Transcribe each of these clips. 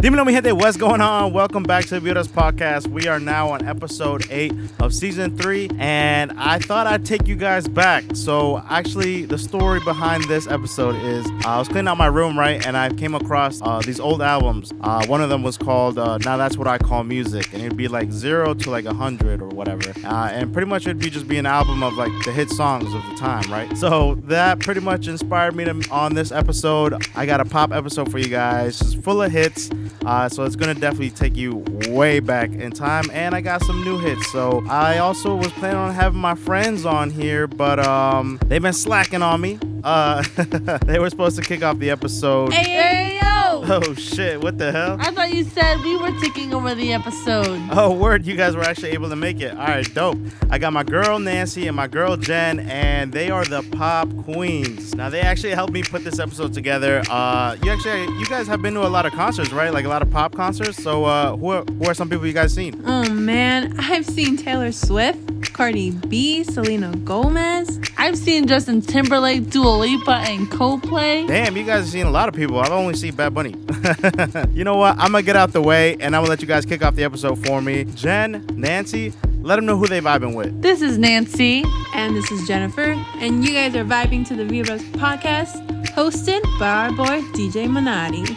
Dímelo, mi gente, what's going on? Welcome back to the Vibras podcast. We are now on episode eight of season three, and I thought I'd take you guys back. So, actually, the story behind this episode is uh, I was cleaning out my room, right, and I came across uh, these old albums. Uh, one of them was called uh, Now That's What I Call Music, and it'd be like zero to like a hundred or whatever. Uh, and pretty much it'd be just be an album of like the hit songs of the time, right? So, that pretty much inspired me to, on this episode. I got a pop episode for you guys, it's full of hits. Uh, so it's gonna definitely take you way back in time, and I got some new hits. So I also was planning on having my friends on here, but um, they've been slacking on me. Uh, they were supposed to kick off the episode. Hey, hey, yo! Oh shit! What the hell? I thought you said we were taking over the episode. Oh, word! You guys were actually able to make it. All right, dope. I got my girl Nancy and my girl Jen, and they are the pop queens. Now they actually helped me put this episode together. Uh, you actually, you guys have been to a lot of concerts, right? Like a lot of pop concerts. So, uh, who are, who are some people you guys seen? Oh man, I've seen Taylor Swift, Cardi B, Selena Gomez. I've seen Justin Timberlake, Dua Lipa, and Coldplay. Damn, you guys have seen a lot of people. I've only seen Bad Bunny. you know what? I'm gonna get out the way, and I'm gonna let you guys kick off the episode for me. Jen, Nancy, let them know who they vibing with. This is Nancy. And this is Jennifer, and you guys are vibing to the Vibras podcast, hosted by our boy DJ Manati.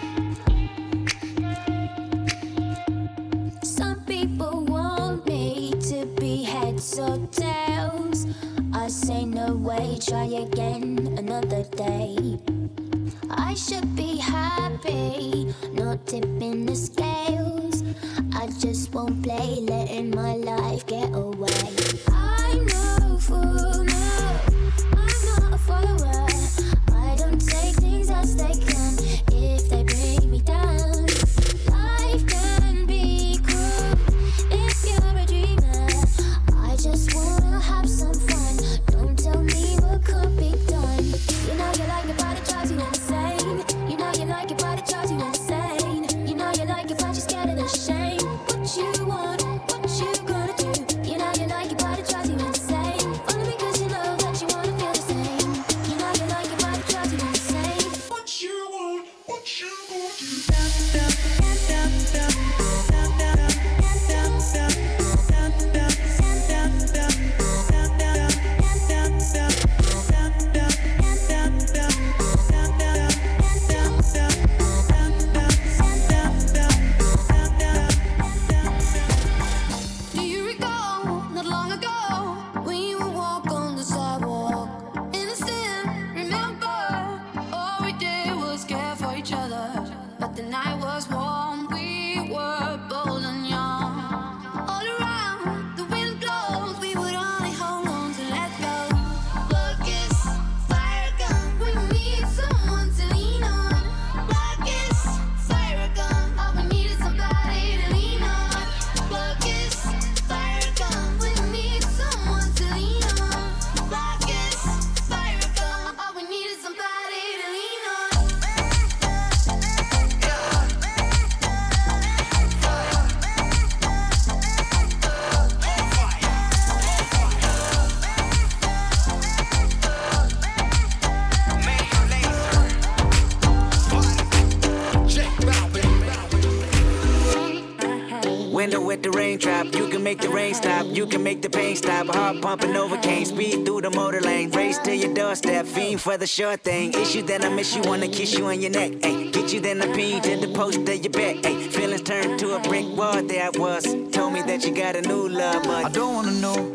Some people want me to be heads or tails. I say no way, try again another day. I should be happy, not tipping the scales. I just won't play, letting my life get away. I'm no fool, no, I'm not a follower. I don't take things as they come if they you can make the pain stop. Heart pumping over cane, speed through the motor lane, race to your doorstep, fiend for the sure thing. Issue then I miss you, wanna kiss you on your neck, ayy. Get you then I you to the post of your bed, ayy. Feelings turned to a brick wall, there I was. Told me that you got a new love, but I don't wanna know,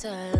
sun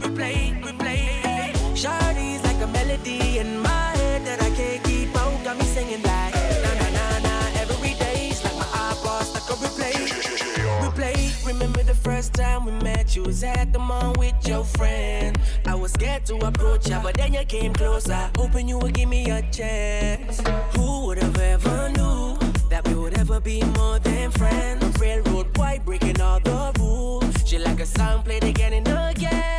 replay, replay. Shardy's like a melody in my head that I can't keep out. Got me singing like na na na na every day's like my eyeballs like a replay. Replay. Remember the first time we met? You was at the mall with your friend. I was scared to approach ya, but then you came closer, hoping you would give me a chance. Who would have ever knew that we would ever be more than friends? Railroad boy breaking all the rules. She like a song played again and again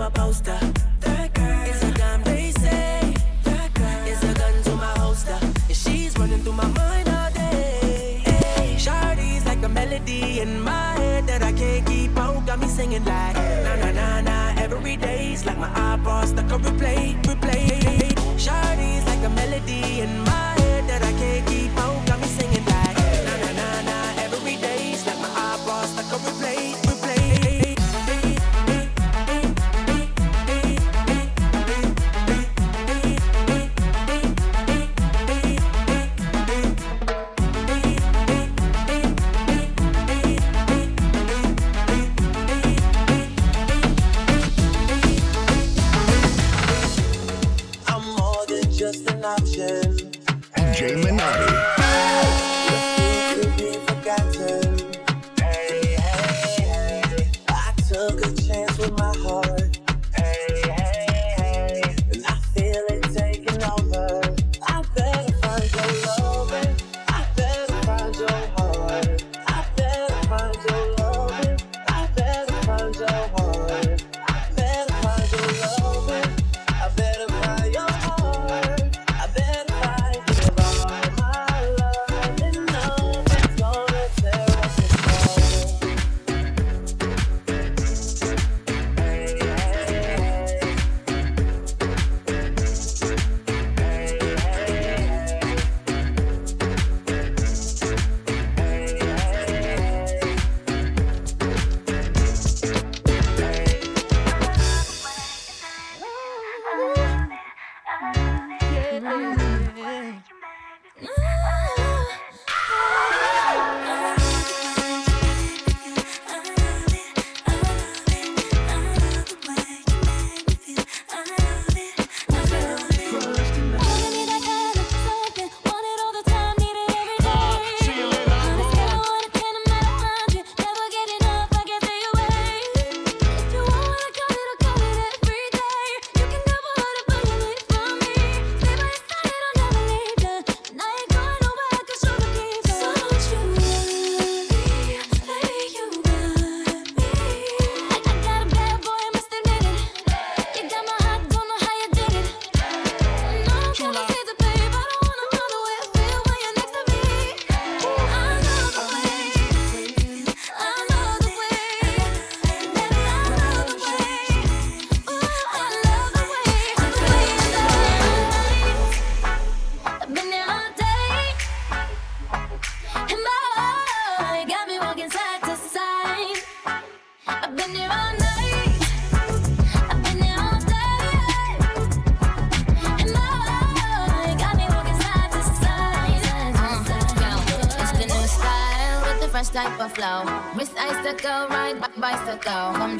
of a poster. That girl is a dime, they say. That girl is a gun to my holster. And she's running through my mind all day. Hey, Shardy's like a melody in my head that I can't keep out. Got me singing like na na na na. every day. It's like my eyeballs stuck on replay, replay. Shardy's like a melody in my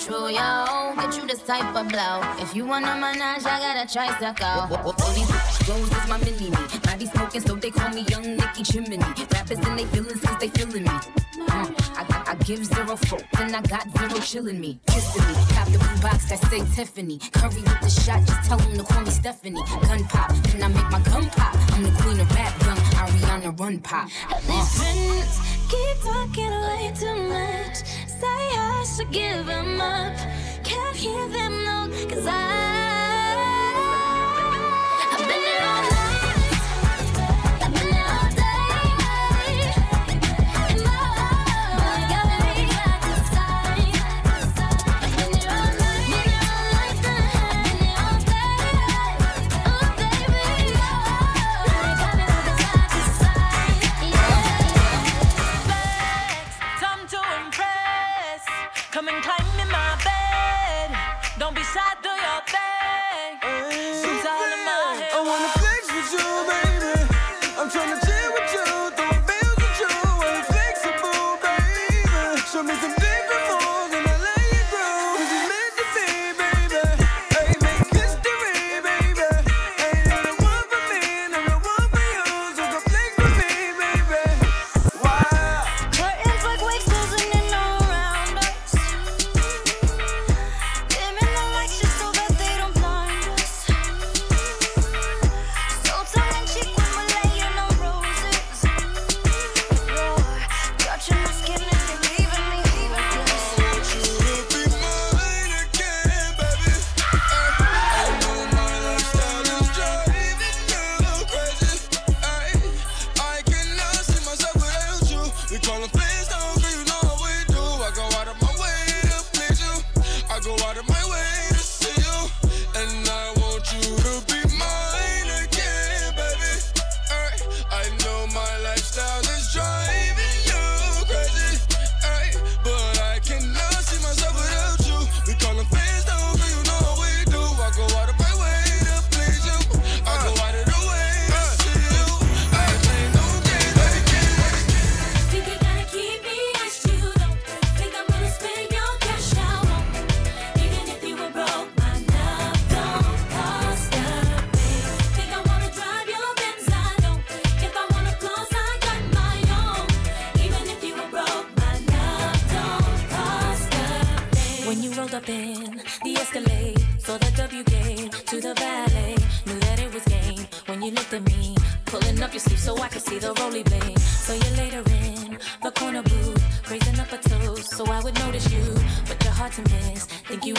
control, yo. Get you this type of blow. If you want a manage, I gotta try suck out. All these goes is my mini me. Body smoking, so they call me Young Nicki Chimney. Rappers and they feelings cause they feelin' me. Uh, I, I, I give zero folk, and I got zero chillin' me. Kissin' me, pop the blue box that say Tiffany. Curry with the shot, just tell them to call me Stephanie. Gun pop, then I make my gun pop. I'm the queen of rap, young Ariana Run Pop. Uh. These friends keep talking way too much say I should give them up. Can't hear them, no, cause I.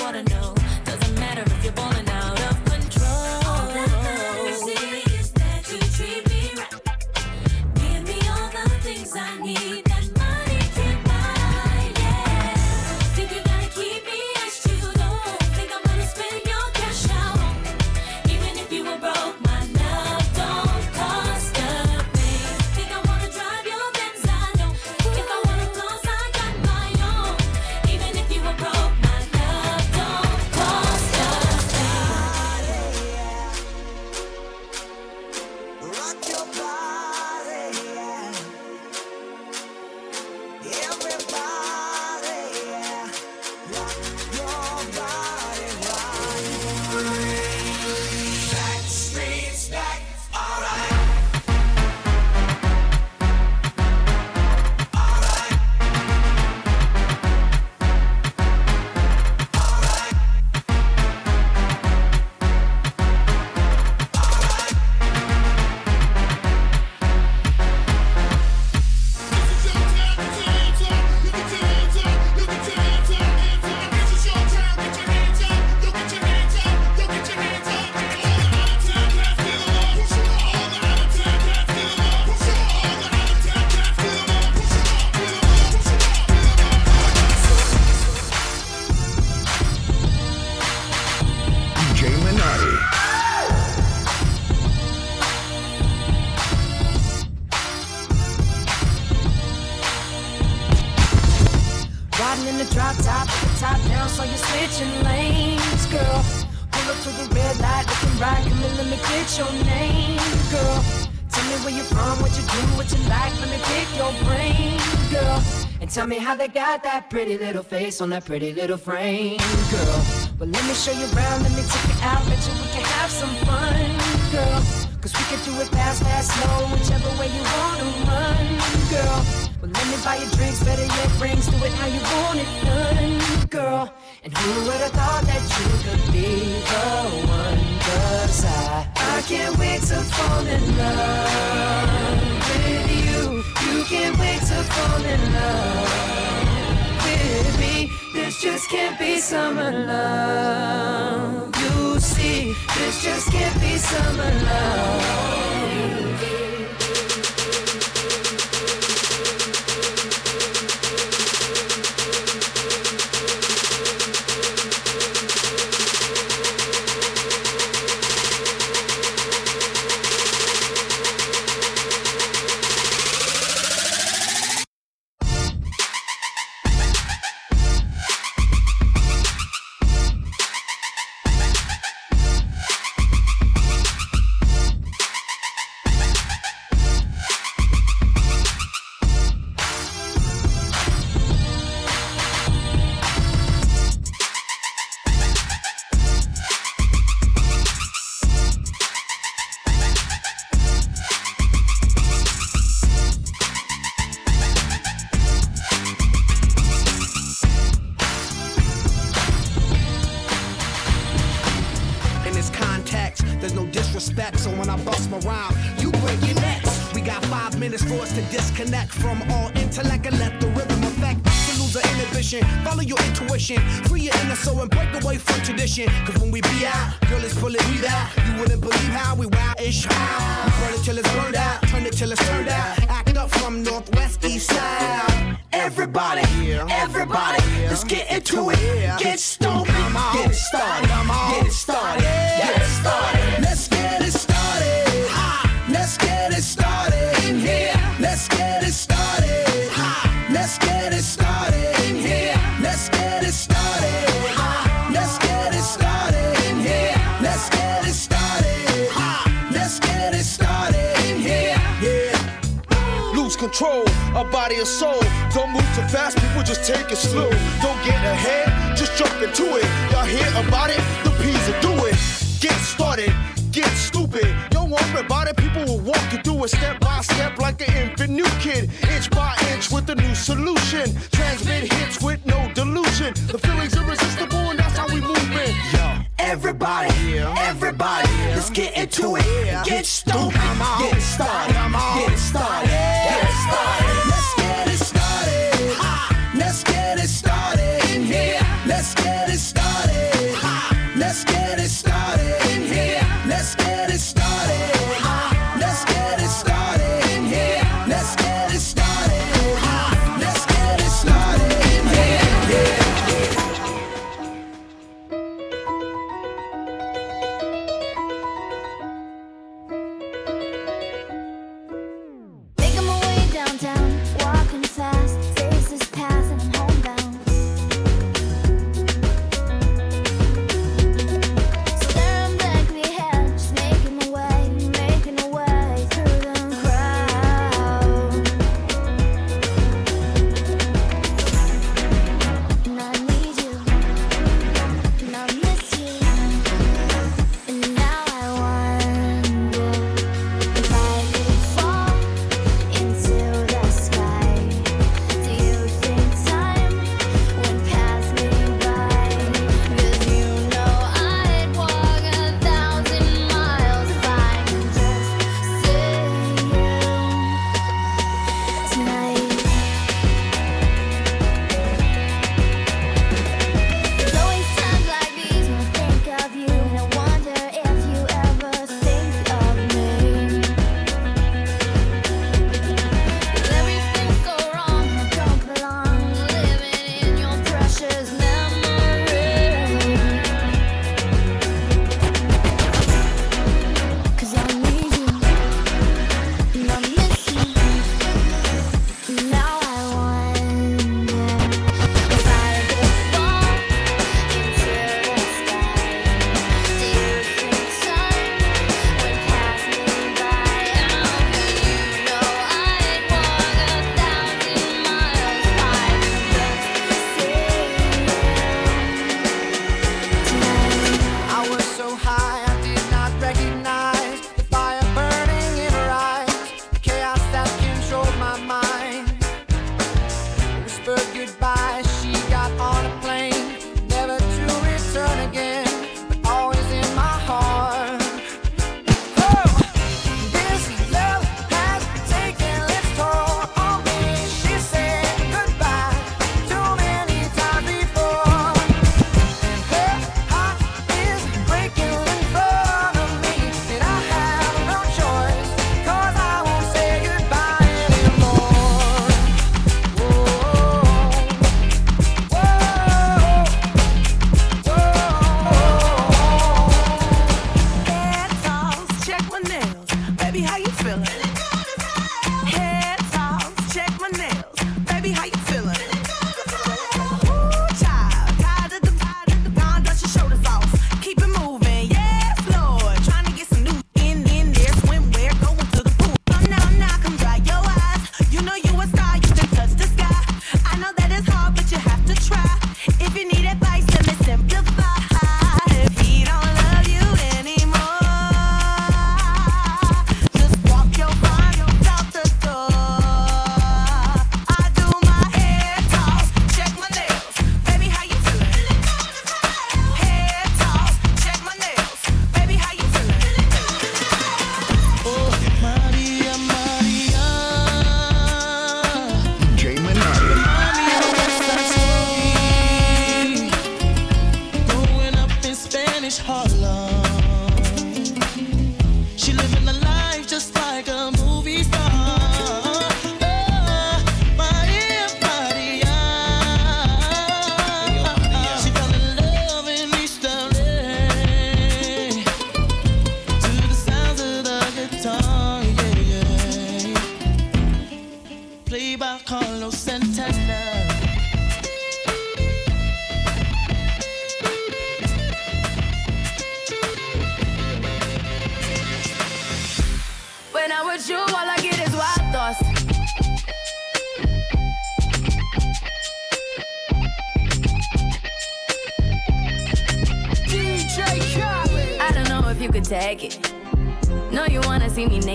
wanna know. Doesn't matter if you're balling out. Got that pretty little face on that pretty little frame, girl. But let me show you around, let me take you out, bet you we can have some fun, girl. Cause we can do it fast, fast, slow, whichever way you wanna run, girl. Well, let me buy you drinks, better yet, rings, do it how you want it done, girl. And who would have thought that you could be the one? Cause I, I can't wait to fall in love with you. You can't wait to fall in love This just can't be summer love. You see, this just can't be summer love. Through it step by step like an infant new kid. Inch by inch with a new solution. Transmit hits with no delusion. The feeling's irresistible and that's how we move it. Yo. Everybody, everybody, let's get into it. Get stupid, get started, get started, get it started.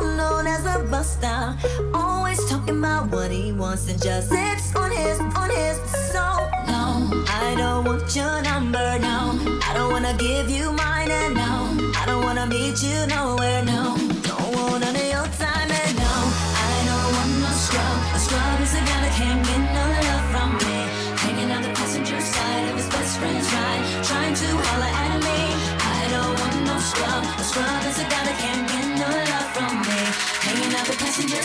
well known as a buster. Always talking about what he wants and just sits on his, on his so No, I don't want your number. No, I don't wanna give you mine. And no, I don't wanna meet you nowhere. No, don't want none of your time. And no, I don't want no scrub. A scrub is a guy that can't get no love from me. Hanging out the passenger side of his best friend's ride, trying to holler at me.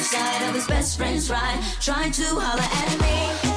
side of his best friend's ride, trying to holler at me.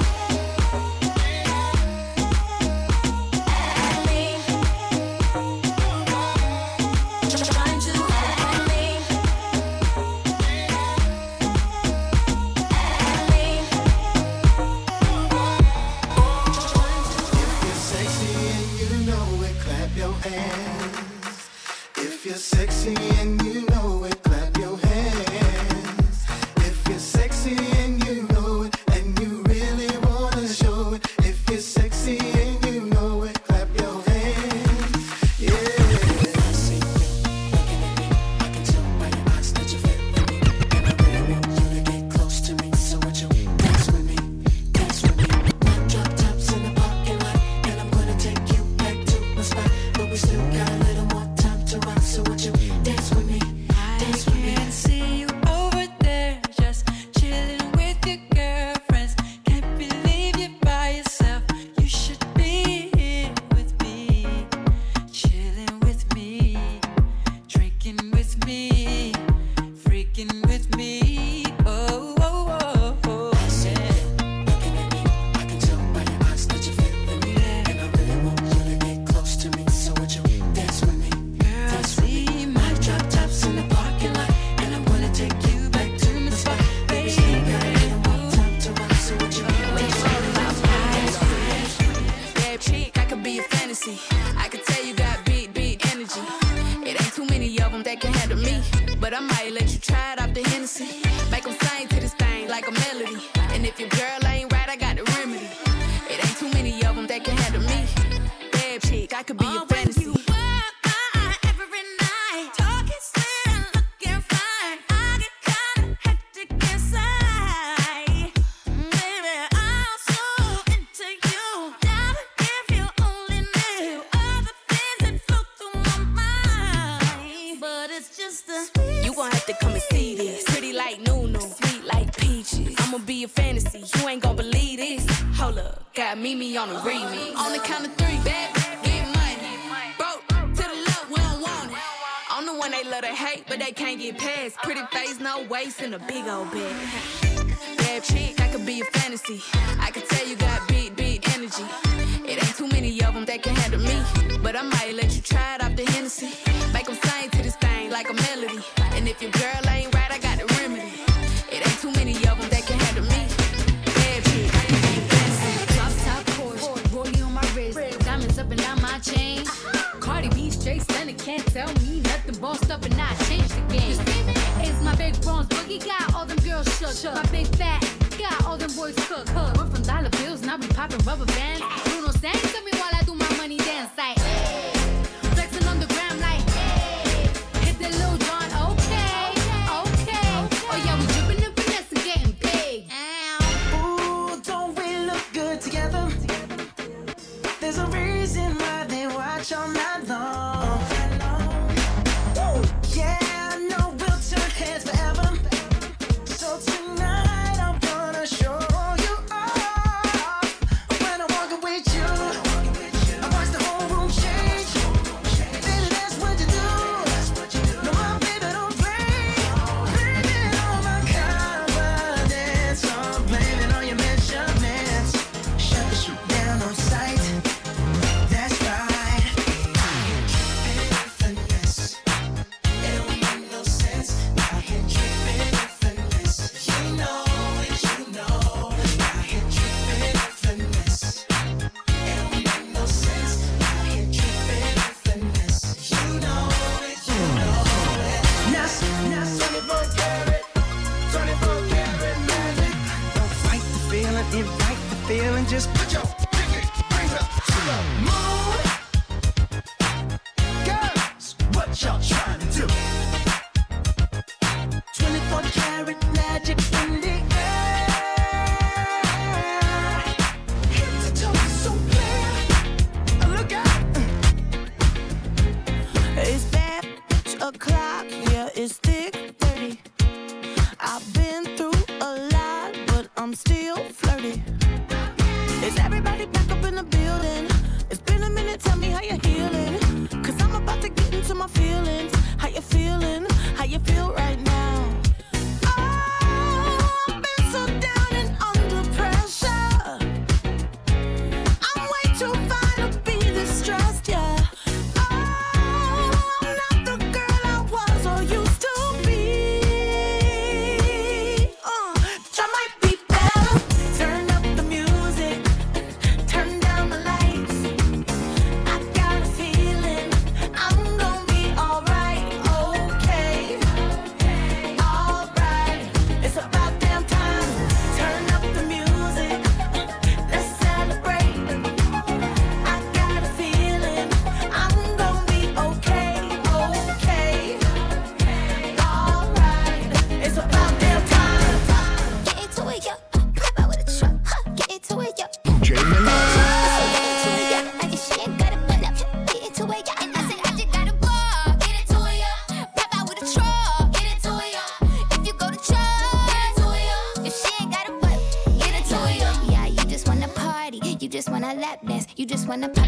sister. You gon' have to come and see this. Pretty like Nunu, sweet like peaches. I'ma be a fantasy, you ain't gon' believe this. Hold up, got Mimi on the remix. On the count of three, bad get money. Broke to the left, we don't want it. I'm the one they love to hate, but they can't get past. Pretty face, no waist, and a big old bag. Bad chick, I could be a fantasy. I could tell you got big, big energy. It ain't too many of them that can handle me. But I might let you try it off the Hennessy. Make them sing to this brain like a melody. And if your girl ain't right, I got the remedy. It ain't too many of them that can handle me. Bad bitch, I ain't fancy. Top top Porsche, rollie on my wrist, diamonds up and down my chain. Cardi B straight stunner, can't tell me nothing. Bossed up and I changed the game. It's my big bronze boogie, got all them girls shook. My big fat, got all them boys cooked. Run from dollar bills, and I be popping rubber bands. Bruno Sands, tell me while I do my money dance. Like, shall shine. You just wanna pop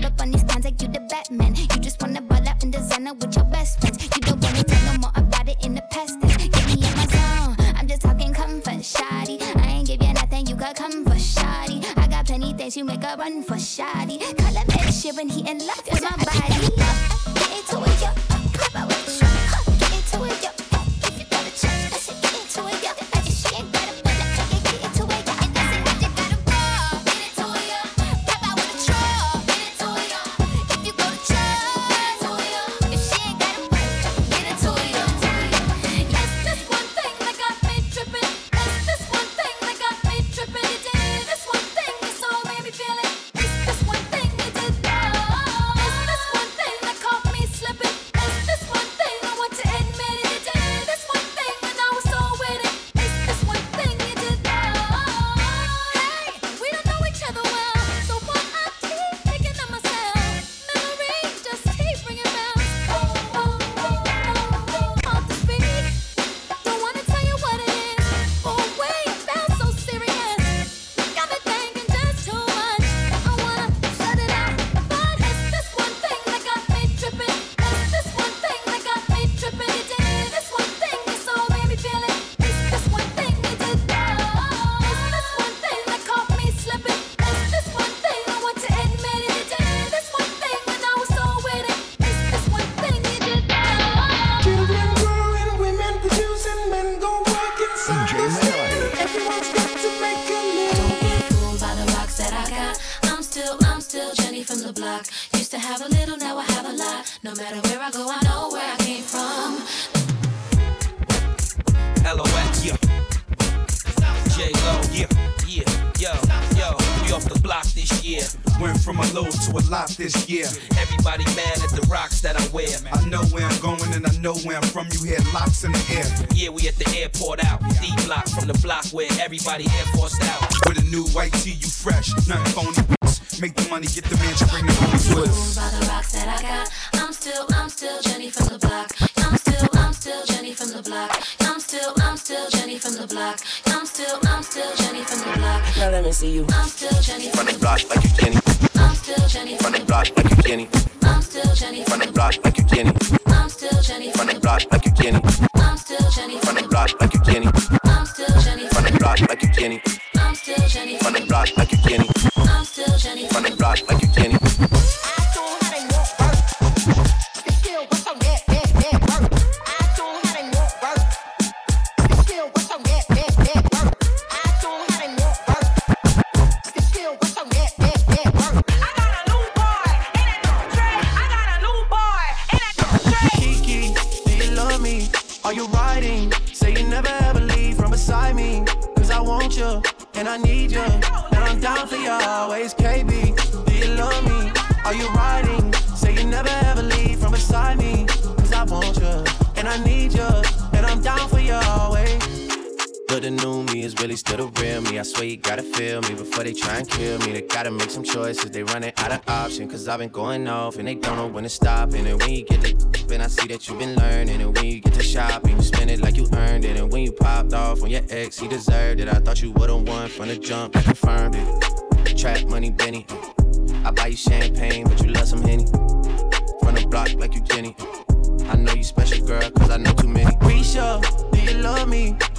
option. Cause I've been going off and they don't know when to stop. And when you get to and I see that you've been learning. And when you get to shopping, you spend it like you earned it. And when you popped off on your ex, he deserved it. I thought you would've won from the jump. I confirmed it. Trap money, Benny. I buy you champagne, but you love some Henny. From the block like you Jenny. I know you special, girl, cause I know too many. Risha, do you love me?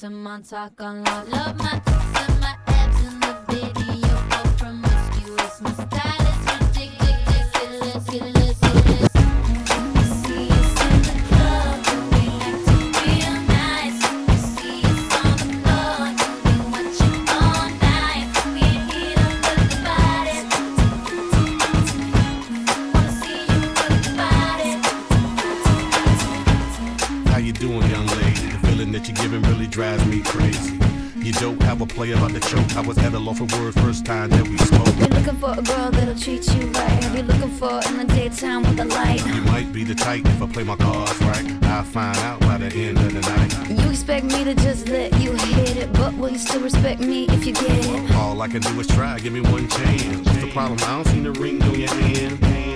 To Montauk on. Love my crazy. You don't have a play about the choke. I was at a loss for words first time that we spoke. You're looking for a girl that'll treat you right. Have you looking for in the daytime with a light? You might be the type if I play my cards right. I'll find out by the end of the night. You expect me to just let you hit it, but will you still respect me if you get it? All I can do is try, give me one chance. What's the problem? I don't see the ring on your hand.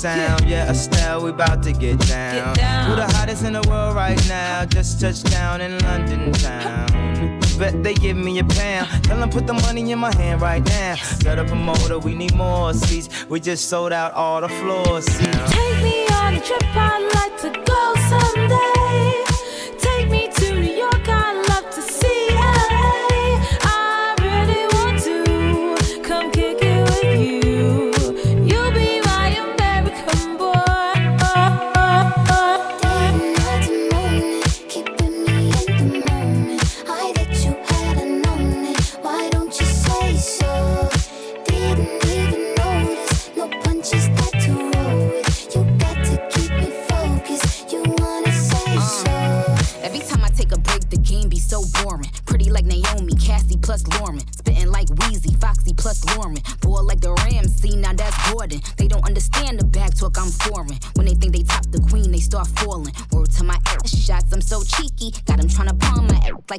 sound. Yeah, Estelle, we about to get down. Who the hottest in the world right now? Just touched down in London town. Bet they give me a pound. Tell them put the money in my hand right now. Set up a motor, we need more seats. We just sold out all the floor seats. Take me on a trip, I'd like to go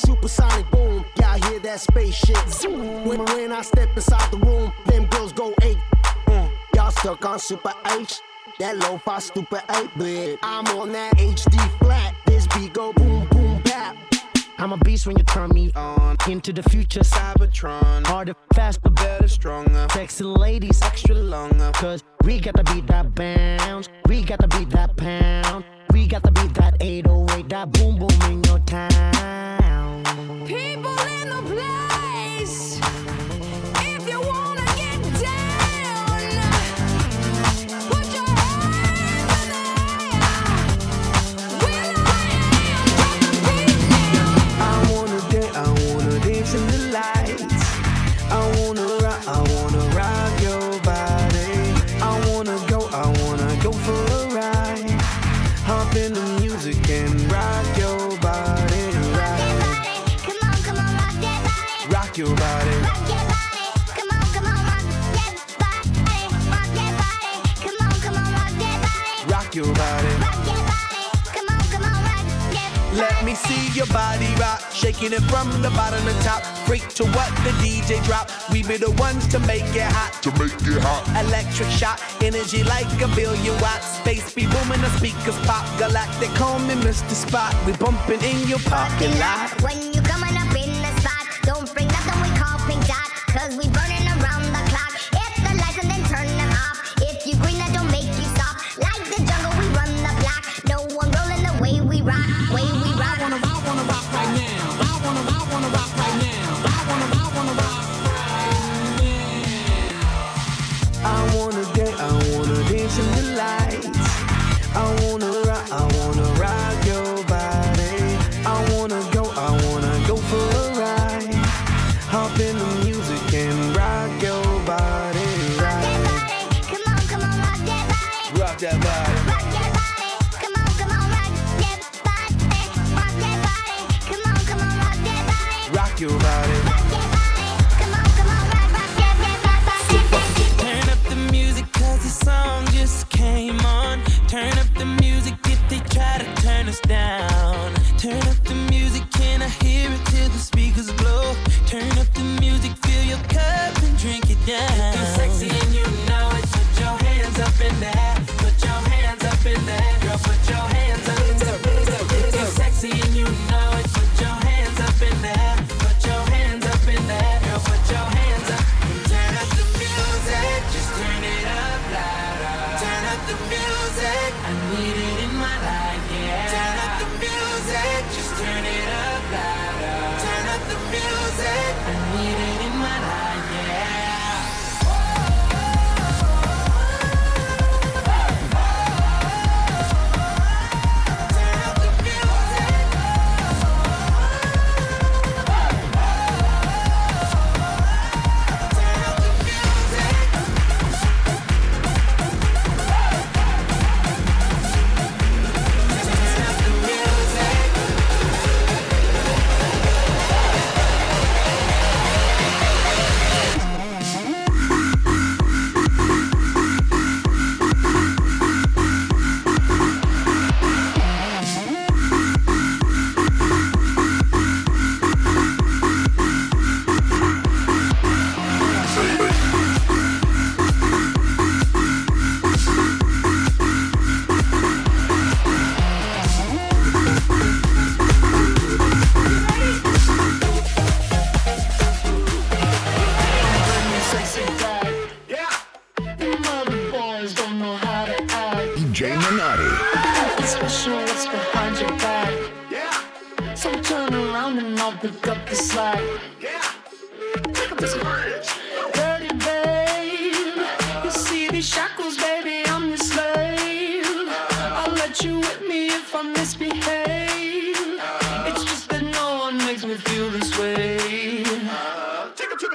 supersonic boom. Y'all hear that space shit? Zoom. When, when I step inside the room, them girls go eight. Mm. Y'all stuck on super H. That low fi stupid eight bit. I'm on that HD flat. This beat go boom boom bap. I'm a beast when you turn me on. Into the future, Cybertron. Harder, faster, better, stronger. Sexy ladies, extra longer. Cause we got to beat that bounce. We got to beat that pound. We got to beat that 808, that boom boom in your time. People in the place. body rock, shaking it from the bottom to top. Freak to what the DJ drop. We be the ones to make it hot. To make it hot. Electric shock, energy like a billion watts. Space be booming, the speakers pop. Galactic call me Mr. Spock. We bumping in your parking lot. When you coming up in the spot, don't bring nothing we call pink dot, cause we burning. your body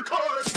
record.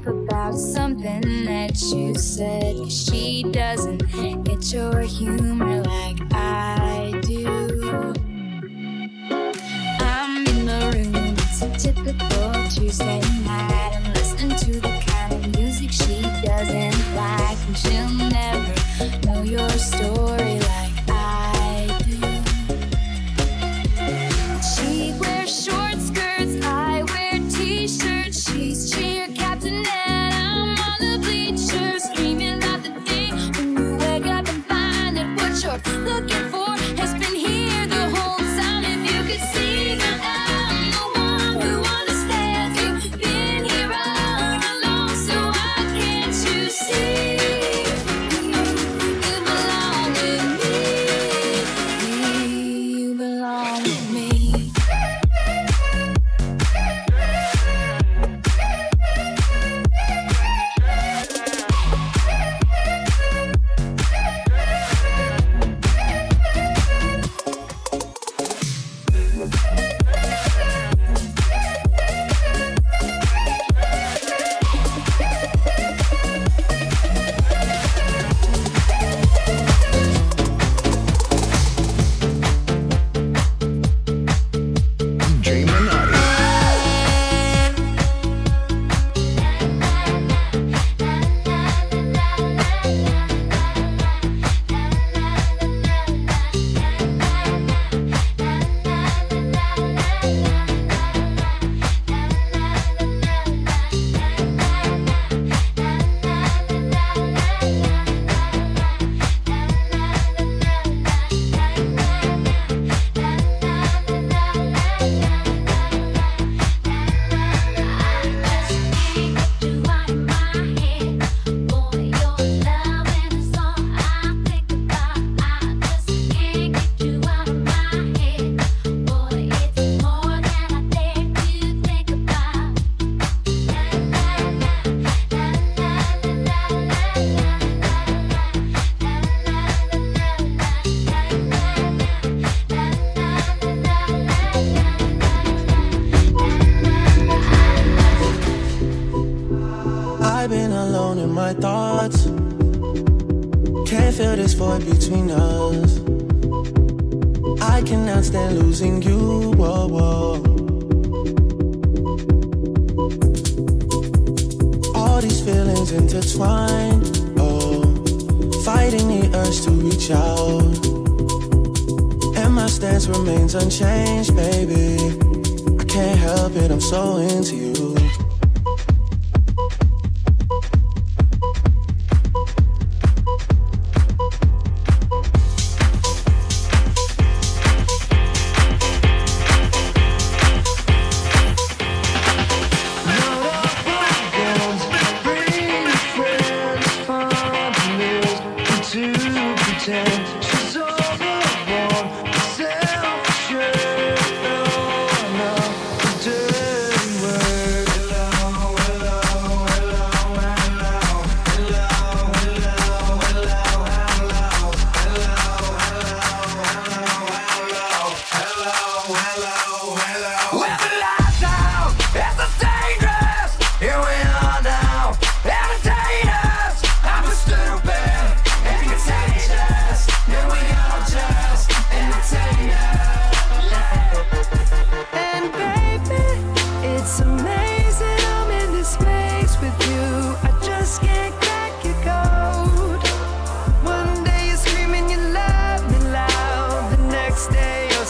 laugh about something that you said. She doesn't get your humor like.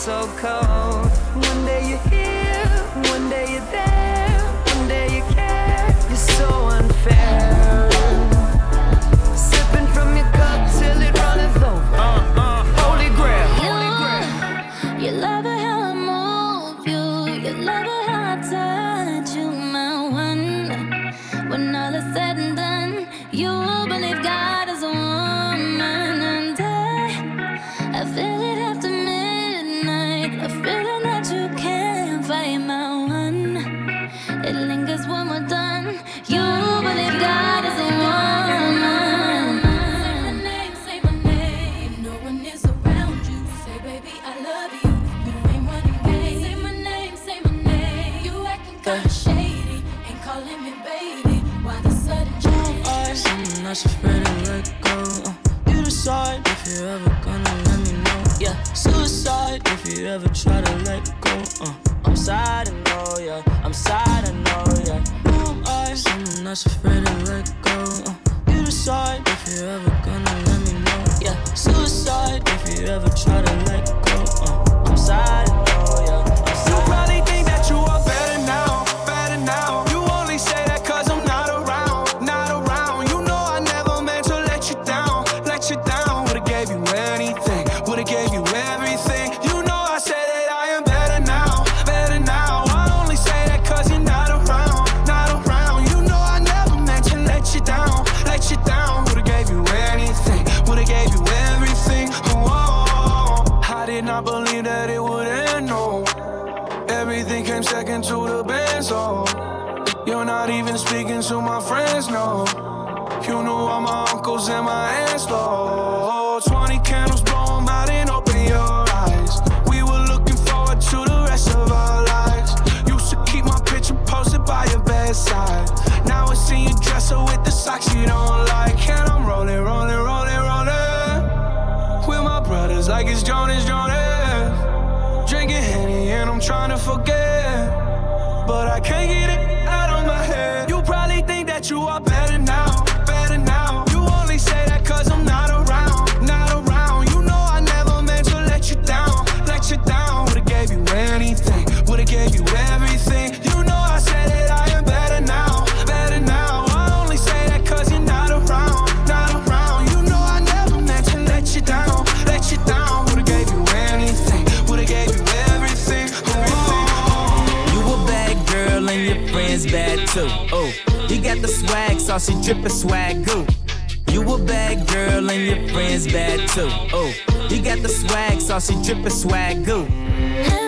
so cold. trying to forget, but I can't get it. saucy drippin' swag, swagoo. You a bad girl and your friends bad too. Oh, you got the swag saucy drippin' swag, swagoo.